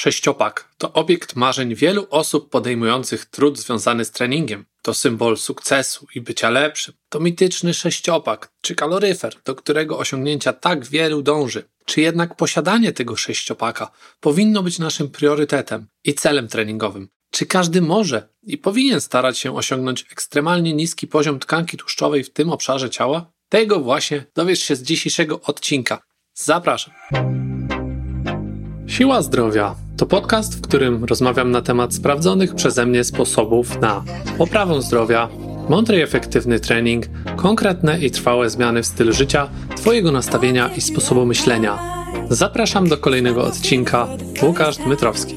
Sześciopak to obiekt marzeń wielu osób podejmujących trud związany z treningiem. To symbol sukcesu i bycia lepszym. To mityczny sześciopak czy kaloryfer, do którego osiągnięcia tak wielu dąży. Czy jednak posiadanie tego sześciopaka powinno być naszym priorytetem i celem treningowym? Czy każdy może i powinien starać się osiągnąć ekstremalnie niski poziom tkanki tłuszczowej w tym obszarze ciała? Tego właśnie dowiesz się z dzisiejszego odcinka. Zapraszam. Siła Zdrowia to podcast, w którym rozmawiam na temat sprawdzonych przeze mnie sposobów na poprawę zdrowia, mądry i efektywny trening, konkretne i trwałe zmiany w stylu życia, Twojego nastawienia i sposobu myślenia. Zapraszam do kolejnego odcinka. Łukasz Dmytrowski.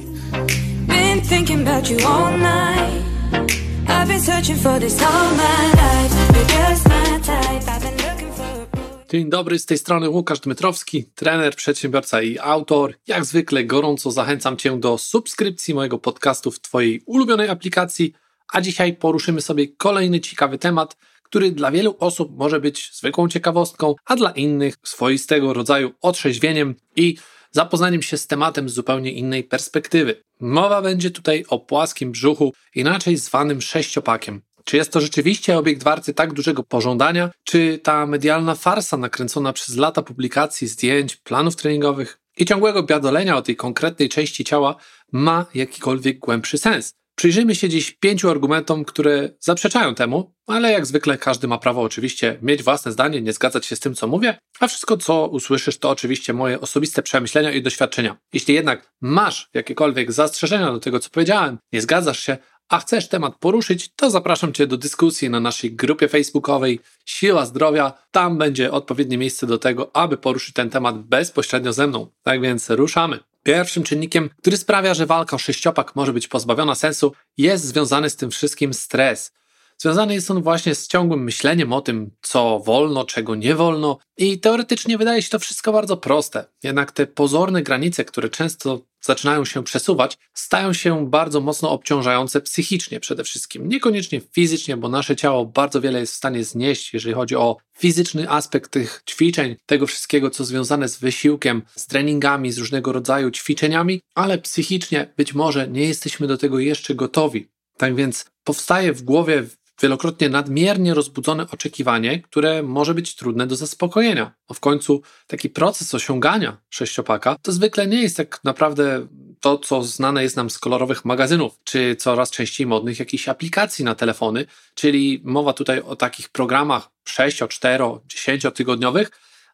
Dzień dobry, z tej strony Łukasz Dmytrowski, trener, przedsiębiorca i autor. Jak zwykle gorąco zachęcam Cię do subskrypcji mojego podcastu w Twojej ulubionej aplikacji, a dzisiaj poruszymy sobie kolejny ciekawy temat, który dla wielu osób może być zwykłą ciekawostką, a dla innych swoistego rodzaju otrzeźwieniem i zapoznaniem się z tematem z zupełnie innej perspektywy. Mowa będzie tutaj o płaskim brzuchu, inaczej zwanym sześciopakiem. Czy jest to rzeczywiście obiekt warty tak dużego pożądania, czy ta medialna farsa nakręcona przez lata publikacji, zdjęć, planów treningowych i ciągłego biadolenia o tej konkretnej części ciała ma jakikolwiek głębszy sens? Przyjrzyjmy się dziś pięciu argumentom, które zaprzeczają temu, ale jak zwykle każdy ma prawo oczywiście mieć własne zdanie, nie zgadzać się z tym, co mówię, a wszystko, co usłyszysz, to oczywiście moje osobiste przemyślenia i doświadczenia. Jeśli jednak masz jakiekolwiek zastrzeżenia do tego, co powiedziałem, nie zgadzasz się, a chcesz temat poruszyć, to zapraszam Cię do dyskusji na naszej grupie facebookowej Siła Zdrowia. Tam będzie odpowiednie miejsce do tego, aby poruszyć ten temat bezpośrednio ze mną. Tak więc ruszamy. Pierwszym czynnikiem, który sprawia, że walka o sześciopak może być pozbawiona sensu, jest związany z tym wszystkim stres. Związany jest on właśnie z ciągłym myśleniem o tym, co wolno, czego nie wolno, i teoretycznie wydaje się to wszystko bardzo proste. Jednak te pozorne granice, które często zaczynają się przesuwać, stają się bardzo mocno obciążające psychicznie przede wszystkim. Niekoniecznie fizycznie, bo nasze ciało bardzo wiele jest w stanie znieść, jeżeli chodzi o fizyczny aspekt tych ćwiczeń, tego wszystkiego, co związane z wysiłkiem, z treningami, z różnego rodzaju ćwiczeniami, ale psychicznie być może nie jesteśmy do tego jeszcze gotowi. Tak więc powstaje w głowie wielokrotnie nadmiernie rozbudzone oczekiwanie, które może być trudne do zaspokojenia. Bo w końcu taki proces osiągania sześciopaka to zwykle nie jest tak naprawdę to, co znane jest nam z kolorowych magazynów, czy coraz częściej modnych jakichś aplikacji na telefony, czyli mowa tutaj o takich programach 6, 4, 10 tygodniowych,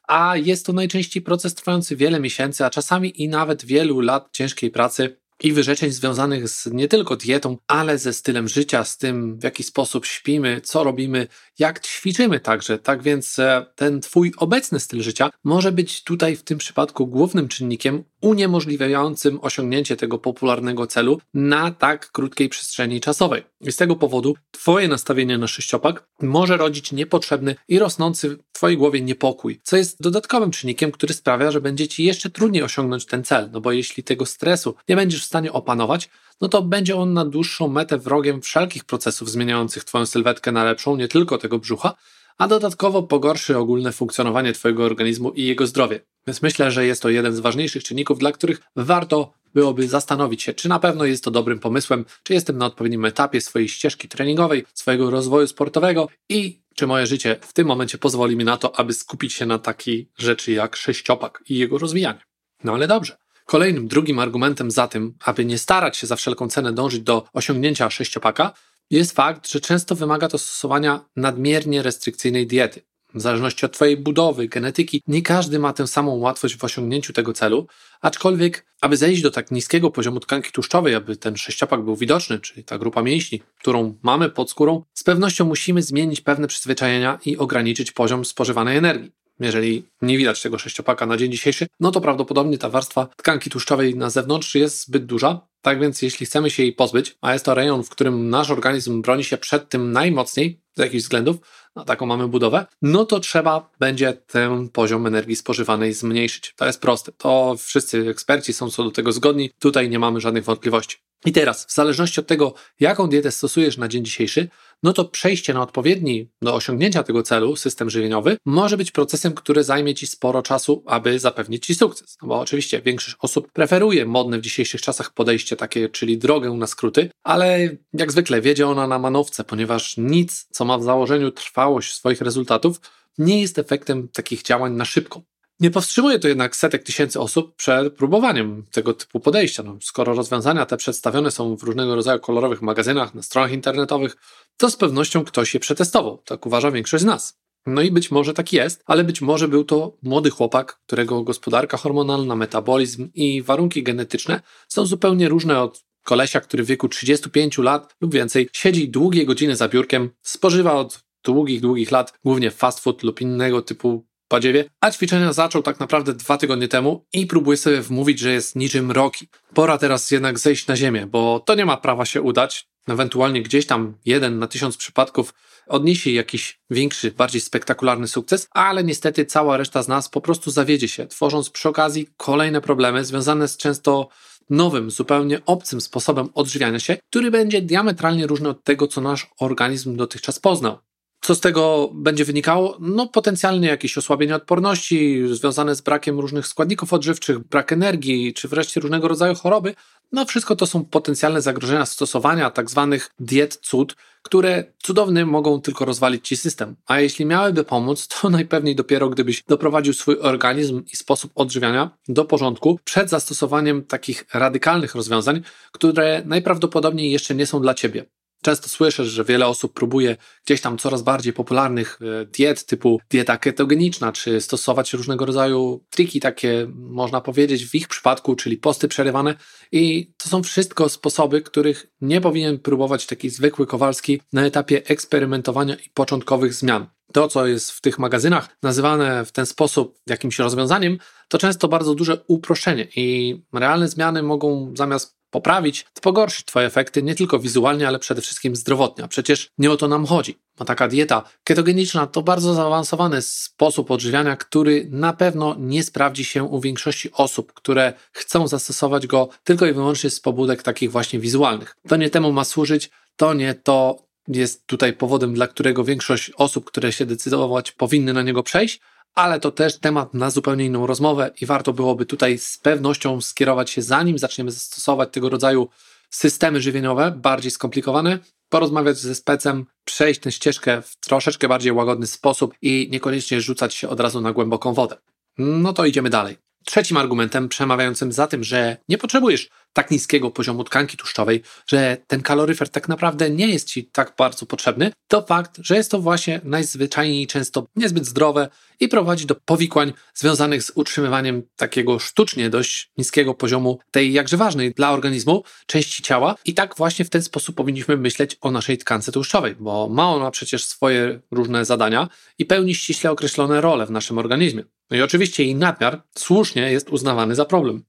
a jest to najczęściej proces trwający wiele miesięcy, a czasami i nawet wielu lat ciężkiej pracy i wyrzeczeń związanych z nie tylko dietą, ale ze stylem życia, z tym, w jaki sposób śpimy, co robimy, jak ćwiczymy także. Tak więc e, ten Twój obecny styl życia może być tutaj w tym przypadku głównym czynnikiem uniemożliwiającym osiągnięcie tego popularnego celu na tak krótkiej przestrzeni czasowej. I z tego powodu Twoje nastawienie na sześciopak może rodzić niepotrzebny i rosnący w Twojej głowie niepokój, co jest dodatkowym czynnikiem, który sprawia, że będzie Ci jeszcze trudniej osiągnąć ten cel, no bo jeśli tego stresu nie będziesz w stanie opanować, no to będzie on na dłuższą metę wrogiem wszelkich procesów zmieniających Twoją sylwetkę na lepszą, nie tylko tego brzucha, a dodatkowo pogorszy ogólne funkcjonowanie Twojego organizmu i jego zdrowie. Więc myślę, że jest to jeden z ważniejszych czynników, dla których warto byłoby zastanowić się, czy na pewno jest to dobrym pomysłem, czy jestem na odpowiednim etapie swojej ścieżki treningowej, swojego rozwoju sportowego i czy moje życie w tym momencie pozwoli mi na to, aby skupić się na takiej rzeczy jak sześciopak i jego rozwijanie. No ale dobrze. Kolejnym, drugim argumentem za tym, aby nie starać się za wszelką cenę dążyć do osiągnięcia sześciopaka, jest fakt, że często wymaga to stosowania nadmiernie restrykcyjnej diety. W zależności od Twojej budowy, genetyki, nie każdy ma tę samą łatwość w osiągnięciu tego celu, aczkolwiek, aby zejść do tak niskiego poziomu tkanki tłuszczowej, aby ten sześciopak był widoczny, czyli ta grupa mięśni, którą mamy pod skórą, z pewnością musimy zmienić pewne przyzwyczajenia i ograniczyć poziom spożywanej energii. Jeżeli nie widać tego sześciopaka na dzień dzisiejszy, no to prawdopodobnie ta warstwa tkanki tłuszczowej na zewnątrz jest zbyt duża. Tak więc, jeśli chcemy się jej pozbyć, a jest to rejon, w którym nasz organizm broni się przed tym najmocniej z jakichś względów, a taką mamy budowę, no to trzeba będzie ten poziom energii spożywanej zmniejszyć. To jest proste. To wszyscy eksperci są co do tego zgodni. Tutaj nie mamy żadnych wątpliwości. I teraz, w zależności od tego, jaką dietę stosujesz na dzień dzisiejszy, no to przejście na odpowiedni do osiągnięcia tego celu system żywieniowy może być procesem, który zajmie Ci sporo czasu, aby zapewnić Ci sukces. No bo oczywiście większość osób preferuje modne w dzisiejszych czasach podejście takie, czyli drogę na skróty, ale jak zwykle wiedzie ona na manowce, ponieważ nic, co ma w założeniu trwałość swoich rezultatów, nie jest efektem takich działań na szybko. Nie powstrzymuje to jednak setek tysięcy osób przed próbowaniem tego typu podejścia. No, skoro rozwiązania te przedstawione są w różnego rodzaju kolorowych magazynach, na stronach internetowych, to z pewnością ktoś je przetestował. Tak uważa większość z nas. No i być może tak jest, ale być może był to młody chłopak, którego gospodarka hormonalna, metabolizm i warunki genetyczne są zupełnie różne od kolesia, który w wieku 35 lat lub więcej siedzi długie godziny za biurkiem, spożywa od długich, długich lat głównie fast food lub innego typu badziewie, a ćwiczenia zaczął tak naprawdę dwa tygodnie temu i próbuje sobie wmówić, że jest niczym Roki. Pora teraz jednak zejść na ziemię, bo to nie ma prawa się udać. Ewentualnie gdzieś tam jeden na tysiąc przypadków odniesie jakiś większy, bardziej spektakularny sukces, ale niestety cała reszta z nas po prostu zawiedzie się, tworząc przy okazji kolejne problemy związane z często nowym, zupełnie obcym sposobem odżywiania się, który będzie diametralnie różny od tego, co nasz organizm dotychczas poznał. Co z tego będzie wynikało? No, potencjalnie jakieś osłabienie odporności związane z brakiem różnych składników odżywczych, brak energii, czy wreszcie różnego rodzaju choroby. No, wszystko to są potencjalne zagrożenia stosowania tak zwanych diet cud, które cudownie mogą tylko rozwalić ci system. A jeśli miałyby pomóc, to najpewniej dopiero gdybyś doprowadził swój organizm i sposób odżywiania do porządku przed zastosowaniem takich radykalnych rozwiązań, które najprawdopodobniej jeszcze nie są dla ciebie. Często słyszę, że wiele osób próbuje gdzieś tam coraz bardziej popularnych e, diet typu dieta ketogeniczna, czy stosować różnego rodzaju triki takie, można powiedzieć, w ich przypadku, czyli posty przerywane. I to są wszystko sposoby, których nie powinien próbować taki zwykły Kowalski na etapie eksperymentowania i początkowych zmian. To, co jest w tych magazynach nazywane w ten sposób jakimś rozwiązaniem, to często bardzo duże uproszczenie i realne zmiany mogą zamiast poprawić, to pogorszyć Twoje efekty nie tylko wizualnie, ale przede wszystkim zdrowotnie. A przecież nie o to nam chodzi. Bo taka dieta ketogeniczna to bardzo zaawansowany sposób odżywiania, który na pewno nie sprawdzi się u większości osób, które chcą zastosować go tylko i wyłącznie z pobudek takich właśnie wizualnych. To nie temu ma służyć, to nie to jest tutaj powodem, dla którego większość osób, które się decydować, powinny na niego przejść, ale to też temat na zupełnie inną rozmowę i warto byłoby tutaj z pewnością skierować się, zanim zaczniemy zastosować tego rodzaju systemy żywieniowe, bardziej skomplikowane, porozmawiać ze specem, przejść tę ścieżkę w troszeczkę bardziej łagodny sposób i niekoniecznie rzucać się od razu na głęboką wodę. No to idziemy dalej. Trzecim argumentem przemawiającym za tym, że nie potrzebujesz tak niskiego poziomu tkanki tłuszczowej, że ten kaloryfer tak naprawdę nie jest ci tak bardzo potrzebny, to fakt, że jest to właśnie najzwyczajniej często niezbyt zdrowe i prowadzi do powikłań związanych z utrzymywaniem takiego sztucznie dość niskiego poziomu tej jakże ważnej dla organizmu części ciała. I tak właśnie w ten sposób powinniśmy myśleć o naszej tkance tłuszczowej, bo ma ona przecież swoje różne zadania i pełni ściśle określone role w naszym organizmie. No i oczywiście jej nadmiar słusznie jest uznawany za problem.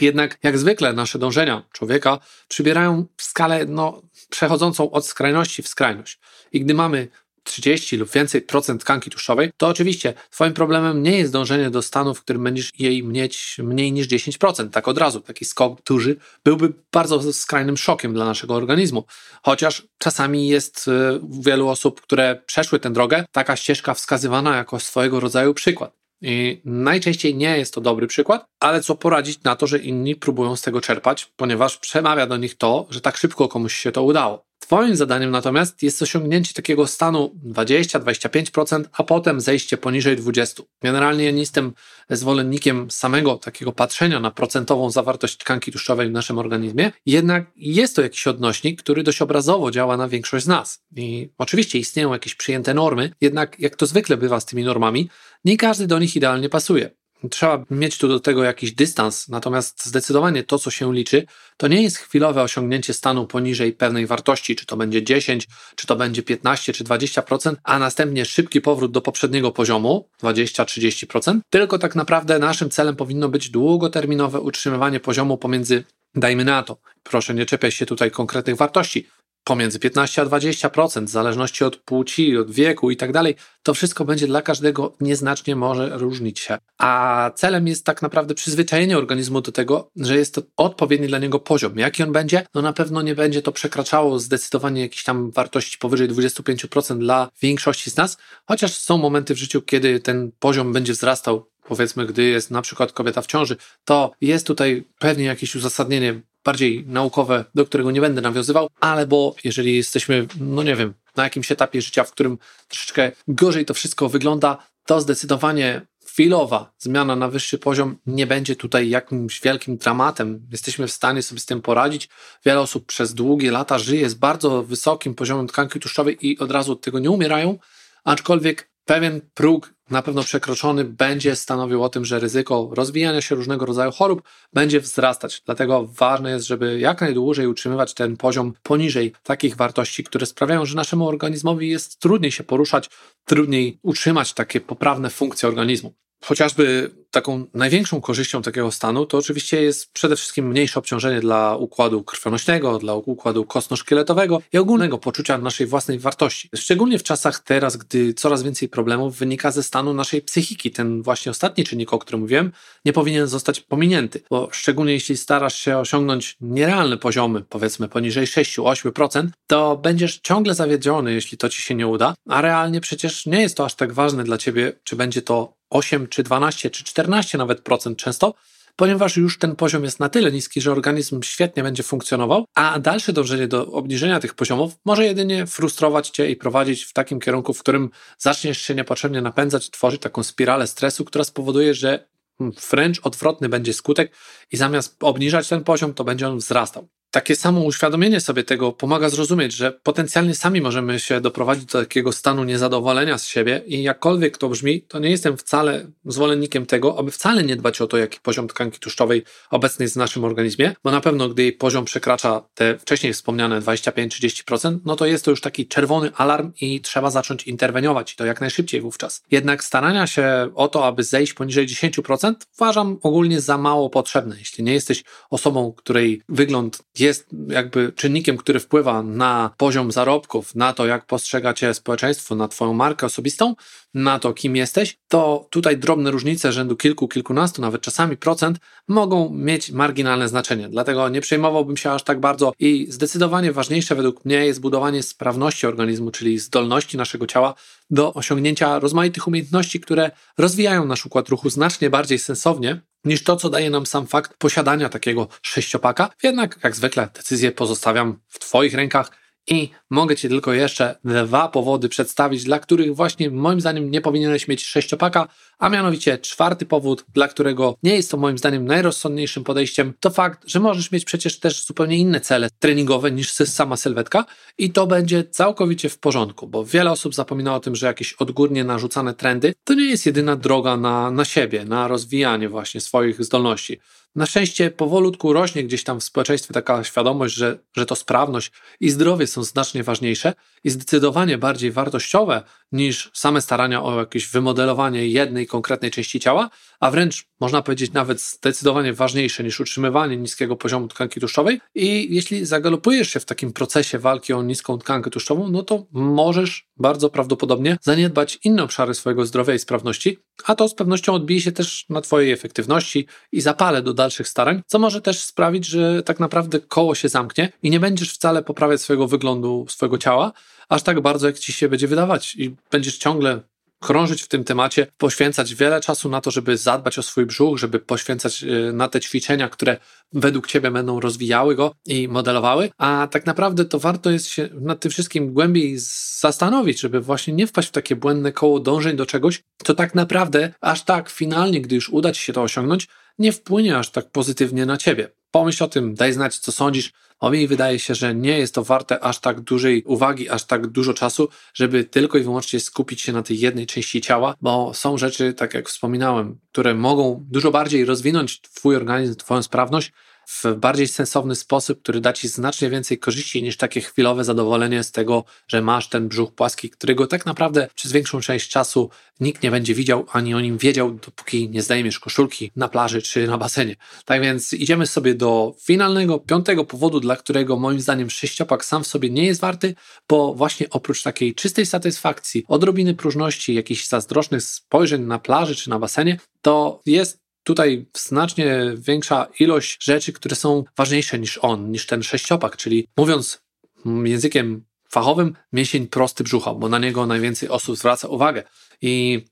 Jednak jak zwykle nasze dążenia człowieka przybierają skalę no, przechodzącą od skrajności w skrajność. I gdy mamy 30 lub więcej procent tkanki tłuszczowej, to oczywiście Twoim problemem nie jest dążenie do stanu, w którym będziesz jej mieć mniej niż 10%. Tak od razu. Taki skok duży byłby bardzo skrajnym szokiem dla naszego organizmu. Chociaż czasami jest y, u wielu osób, które przeszły tę drogę, taka ścieżka wskazywana jako swojego rodzaju przykład. I najczęściej nie jest to dobry przykład, ale co poradzić na to, że inni próbują z tego czerpać, ponieważ przemawia do nich to, że tak szybko komuś się to udało. Twoim zadaniem natomiast jest osiągnięcie takiego stanu 20-25%, a potem zejście poniżej 20%. Generalnie ja nie jestem zwolennikiem samego takiego patrzenia na procentową zawartość tkanki tłuszczowej w naszym organizmie, jednak jest to jakiś odnośnik, który dość obrazowo działa na większość z nas. I oczywiście istnieją jakieś przyjęte normy, jednak jak to zwykle bywa z tymi normami, nie każdy do nich idealnie pasuje. Trzeba mieć tu do tego jakiś dystans, natomiast zdecydowanie to, co się liczy, to nie jest chwilowe osiągnięcie stanu poniżej pewnej wartości, czy to będzie 10, czy to będzie 15, czy 20%, a następnie szybki powrót do poprzedniego poziomu 20-30%, tylko tak naprawdę naszym celem powinno być długoterminowe utrzymywanie poziomu pomiędzy, dajmy na to, proszę nie czepiać się tutaj konkretnych wartości, pomiędzy 15 a 20%, w zależności od płci, od wieku i tak dalej. To wszystko będzie dla każdego nieznacznie może różnić się. A celem jest tak naprawdę przyzwyczajenie organizmu do tego, że jest to odpowiedni dla niego poziom. Jaki on będzie? No na pewno nie będzie to przekraczało zdecydowanie jakiejś tam wartości powyżej 25% dla większości z nas, chociaż są momenty w życiu, kiedy ten poziom będzie wzrastał powiedzmy, gdy jest na przykład kobieta w ciąży, to jest tutaj pewnie jakieś uzasadnienie bardziej naukowe, do którego nie będę nawiązywał, ale bo jeżeli jesteśmy, no nie wiem, na jakimś etapie życia, w którym troszeczkę gorzej to wszystko wygląda, to zdecydowanie chwilowa zmiana na wyższy poziom nie będzie tutaj jakimś wielkim dramatem. Jesteśmy w stanie sobie z tym poradzić. Wiele osób przez długie lata żyje z bardzo wysokim poziomem tkanki tłuszczowej i od razu od tego nie umierają, aczkolwiek pewien próg na pewno przekroczony będzie stanowił o tym, że ryzyko rozwijania się różnego rodzaju chorób będzie wzrastać. Dlatego ważne jest, żeby jak najdłużej utrzymywać ten poziom poniżej takich wartości, które sprawiają, że naszemu organizmowi jest trudniej się poruszać, trudniej utrzymać takie poprawne funkcje organizmu. Chociażby taką największą korzyścią takiego stanu to oczywiście jest przede wszystkim mniejsze obciążenie dla układu krwionośnego, dla układu kostno-szkieletowego i ogólnego poczucia naszej własnej wartości. Szczególnie w czasach teraz, gdy coraz więcej problemów wynika ze stanu naszej psychiki. Ten właśnie ostatni czynnik, o którym mówiłem, nie powinien zostać pominięty, bo szczególnie jeśli starasz się osiągnąć nierealne poziomy, powiedzmy poniżej 6-8%, to będziesz ciągle zawiedziony, jeśli to ci się nie uda, a realnie przecież nie jest to aż tak ważne dla ciebie, czy będzie to 8 czy 12 czy 14 nawet procent często, ponieważ już ten poziom jest na tyle niski, że organizm świetnie będzie funkcjonował, a dalsze dążenie do obniżenia tych poziomów może jedynie frustrować cię i prowadzić w takim kierunku, w którym zaczniesz się niepotrzebnie napędzać, tworzyć taką spiralę stresu, która spowoduje, że wręcz odwrotny będzie skutek i zamiast obniżać ten poziom, to będzie on wzrastał takie samo uświadomienie sobie tego pomaga zrozumieć, że potencjalnie sami możemy się doprowadzić do takiego stanu niezadowolenia z siebie i jakkolwiek to brzmi, to nie jestem wcale zwolennikiem tego, aby wcale nie dbać o to, jaki poziom tkanki tłuszczowej obecny jest w naszym organizmie, bo na pewno gdy jej poziom przekracza te wcześniej wspomniane 25-30%, no to jest to już taki czerwony alarm i trzeba zacząć interweniować i to jak najszybciej wówczas. Jednak starania się o to, aby zejść poniżej 10% uważam ogólnie za mało potrzebne. Jeśli nie jesteś osobą, której wygląd jest jakby czynnikiem, który wpływa na poziom zarobków, na to, jak postrzega cię społeczeństwo, na twoją markę osobistą, na to, kim jesteś, to tutaj drobne różnice rzędu kilku, kilkunastu, nawet czasami procent mogą mieć marginalne znaczenie. Dlatego nie przejmowałbym się aż tak bardzo i zdecydowanie ważniejsze według mnie jest budowanie sprawności organizmu, czyli zdolności naszego ciała do osiągnięcia rozmaitych umiejętności, które rozwijają nasz układ ruchu znacznie bardziej sensownie niż to, co daje nam sam fakt posiadania takiego sześciopaka. Jednak, jak zwykle, decyzję pozostawiam w Twoich rękach i mogę Ci tylko jeszcze dwa powody przedstawić, dla których właśnie moim zdaniem nie powinieneś mieć sześciopaka, a mianowicie czwarty powód, dla którego nie jest to moim zdaniem najrozsądniejszym podejściem, to fakt, że możesz mieć przecież też zupełnie inne cele treningowe niż sama sylwetka i to będzie całkowicie w porządku, bo wiele osób zapomina o tym, że jakieś odgórnie narzucane trendy to nie jest jedyna droga na, na siebie, na rozwijanie właśnie swoich zdolności. Na szczęście powolutku rośnie gdzieś tam w społeczeństwie taka świadomość, że, że to sprawność i zdrowie są znacznie ważniejsze i zdecydowanie bardziej wartościowe niż same starania o jakieś wymodelowanie jednej konkretnej części ciała, a wręcz można powiedzieć nawet zdecydowanie ważniejsze niż utrzymywanie niskiego poziomu tkanki tłuszczowej. I jeśli zagalopujesz się w takim procesie walki o niską tkankę tłuszczową, no to możesz bardzo prawdopodobnie zaniedbać inne obszary swojego zdrowia i sprawności, a to z pewnością odbije się też na Twojej efektywności i zapale do dalszych starań, co może też sprawić, że tak naprawdę koło się zamknie i nie będziesz wcale poprawiać swojego wyglądu, swojego ciała, aż tak bardzo, jak ci się będzie wydawać, i będziesz ciągle krążyć w tym temacie, poświęcać wiele czasu na to, żeby zadbać o swój brzuch, żeby poświęcać y, na te ćwiczenia, które według Ciebie będą rozwijały go i modelowały, a tak naprawdę to warto jest się nad tym wszystkim głębiej zastanowić, żeby właśnie nie wpaść w takie błędne koło dążeń do czegoś, co tak naprawdę aż tak finalnie, gdy już uda Ci się to osiągnąć, nie wpłynie aż tak pozytywnie na Ciebie. Pomyśl o tym, daj znać, co sądzisz. O mi wydaje się, że nie jest to warte aż tak dużej uwagi, aż tak dużo czasu, żeby tylko i wyłącznie skupić się na tej jednej części ciała, bo są rzeczy, tak jak wspominałem, które mogą dużo bardziej rozwinąć Twój organizm, Twoją sprawność, w bardziej sensowny sposób, który da ci znacznie więcej korzyści niż takie chwilowe zadowolenie z tego, że masz ten brzuch płaski, którego tak naprawdę przez większą część czasu nikt nie będzie widział ani o nim wiedział, dopóki nie zdejmiesz koszulki na plaży czy na basenie. Tak więc idziemy sobie do finalnego, piątego powodu, dla którego moim zdaniem sześciopak sam w sobie nie jest warty, bo właśnie oprócz takiej czystej satysfakcji, odrobiny próżności, jakichś zazdrosznych spojrzeń na plaży czy na basenie, to jest tutaj znacznie większa ilość rzeczy, które są ważniejsze niż on, niż ten sześciopak, czyli mówiąc językiem fachowym, mięsień prosty brzucha, bo na niego najwięcej osób zwraca uwagę. I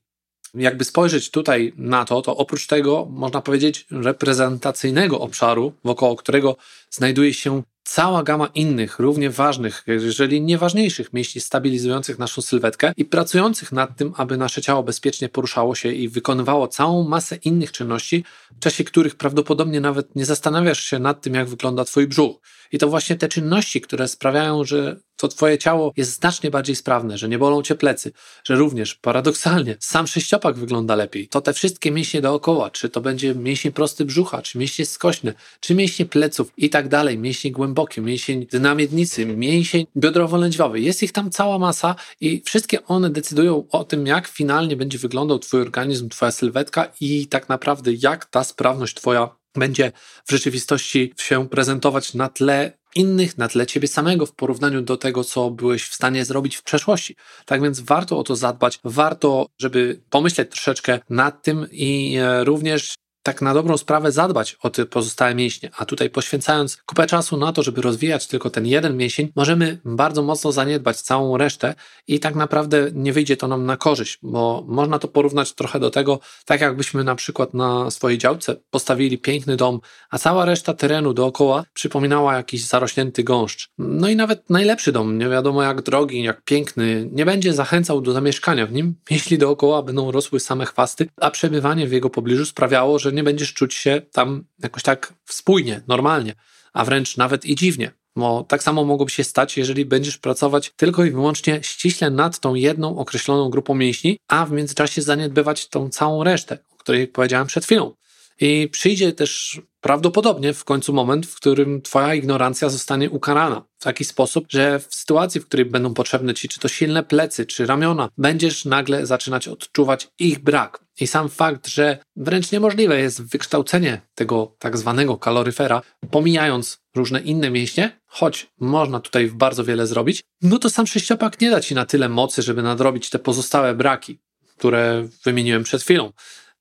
jakby spojrzeć tutaj na to, to oprócz tego można powiedzieć reprezentacyjnego obszaru, wokoło którego znajduje się cała gama innych, równie ważnych, jeżeli nie ważniejszych mięśni stabilizujących naszą sylwetkę i pracujących nad tym, aby nasze ciało bezpiecznie poruszało się i wykonywało całą masę innych czynności, w czasie których prawdopodobnie nawet nie zastanawiasz się nad tym, jak wygląda Twój brzuch. I to właśnie te czynności, które sprawiają, że to twoje ciało jest znacznie bardziej sprawne, że nie bolą cię plecy, że również paradoksalnie sam sześciopak wygląda lepiej. To te wszystkie mięśnie dookoła, czy to będzie mięsień prosty brzucha, czy mięśnie skośne, czy mięśnie pleców i tak dalej, mięśnie głębokie, mięsień dynamiednicy, mięsień biodrowo-lędźwiowy. Jest ich tam cała masa i wszystkie one decydują o tym, jak finalnie będzie wyglądał twój organizm, twoja sylwetka i tak naprawdę jak ta sprawność twoja będzie w rzeczywistości się prezentować na tle innych, na tle ciebie samego w porównaniu do tego, co byłeś w stanie zrobić w przeszłości. Tak więc warto o to zadbać, warto, żeby pomyśleć troszeczkę nad tym i e, również tak na dobrą sprawę zadbać o te pozostałe mięśnie, a tutaj poświęcając kupę czasu na to, żeby rozwijać tylko ten jeden mięsień, możemy bardzo mocno zaniedbać całą resztę i tak naprawdę nie wyjdzie to nam na korzyść, bo można to porównać trochę do tego, tak jakbyśmy na przykład na swojej działce postawili piękny dom, a cała reszta terenu dookoła przypominała jakiś zarośnięty gąszcz. No i nawet najlepszy dom, nie wiadomo jak drogi, jak piękny, nie będzie zachęcał do zamieszkania w nim, jeśli dookoła będą rosły same chwasty, a przebywanie w jego pobliżu sprawiało, że nie będziesz czuć się tam jakoś tak spójnie, normalnie, a wręcz nawet i dziwnie. Bo tak samo mogłoby się stać, jeżeli będziesz pracować tylko i wyłącznie ściśle nad tą jedną określoną grupą mięśni, a w międzyczasie zaniedbywać tą całą resztę, o której powiedziałem przed chwilą. I przyjdzie też prawdopodobnie w końcu moment, w którym Twoja ignorancja zostanie ukarana w taki sposób, że w sytuacji, w której będą potrzebne Ci czy to silne plecy, czy ramiona, będziesz nagle zaczynać odczuwać ich brak. I sam fakt, że wręcz niemożliwe jest wykształcenie tego tak zwanego kaloryfera, pomijając różne inne mięśnie, choć można tutaj bardzo wiele zrobić, no to sam sześciopak nie da Ci na tyle mocy, żeby nadrobić te pozostałe braki, które wymieniłem przed chwilą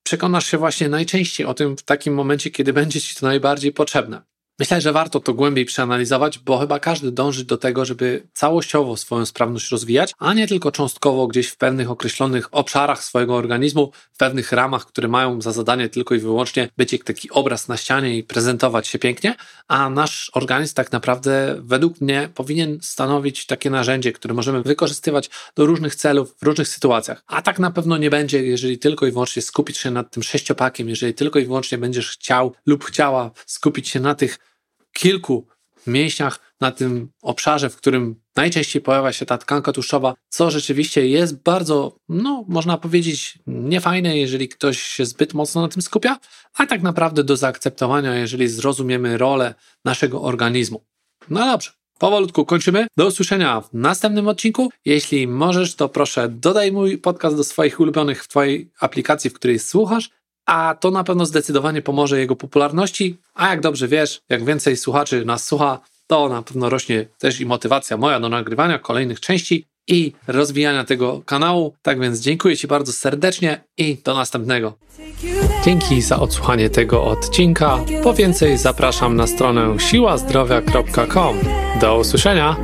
przekonasz się właśnie najczęściej o tym w takim momencie, kiedy będzie ci to najbardziej potrzebne. Myślę, że warto to głębiej przeanalizować, bo chyba każdy dąży do tego, żeby całościowo swoją sprawność rozwijać, a nie tylko cząstkowo gdzieś w pewnych określonych obszarach swojego organizmu, w pewnych ramach, które mają za zadanie tylko i wyłącznie być jak taki obraz na ścianie i prezentować się pięknie, a nasz organizm tak naprawdę według mnie powinien stanowić takie narzędzie, które możemy wykorzystywać do różnych celów w różnych sytuacjach. A tak na pewno nie będzie, jeżeli tylko i wyłącznie skupić się nad tym sześciopakiem, jeżeli tylko i wyłącznie będziesz chciał lub chciała skupić się na tych kilku mięśniach na tym obszarze, w którym najczęściej pojawia się ta tkanka tłuszczowa, co rzeczywiście jest bardzo, no, można powiedzieć, niefajne, jeżeli ktoś się zbyt mocno na tym skupia, a tak naprawdę do zaakceptowania, jeżeli zrozumiemy rolę naszego organizmu. No dobrze. Powolutku kończymy. Do usłyszenia w następnym odcinku. Jeśli możesz, to proszę dodaj mój podcast do swoich ulubionych w Twojej aplikacji, w której słuchasz a to na pewno zdecydowanie pomoże jego popularności. A jak dobrze wiesz, jak więcej słuchaczy nas słucha, to na pewno rośnie też i motywacja moja do nagrywania kolejnych części i rozwijania tego kanału. Tak więc dziękuję Ci bardzo serdecznie i do następnego. Dzięki za odsłuchanie tego odcinka. Po więcej zapraszam na stronę siłazdrowia.com. Do usłyszenia.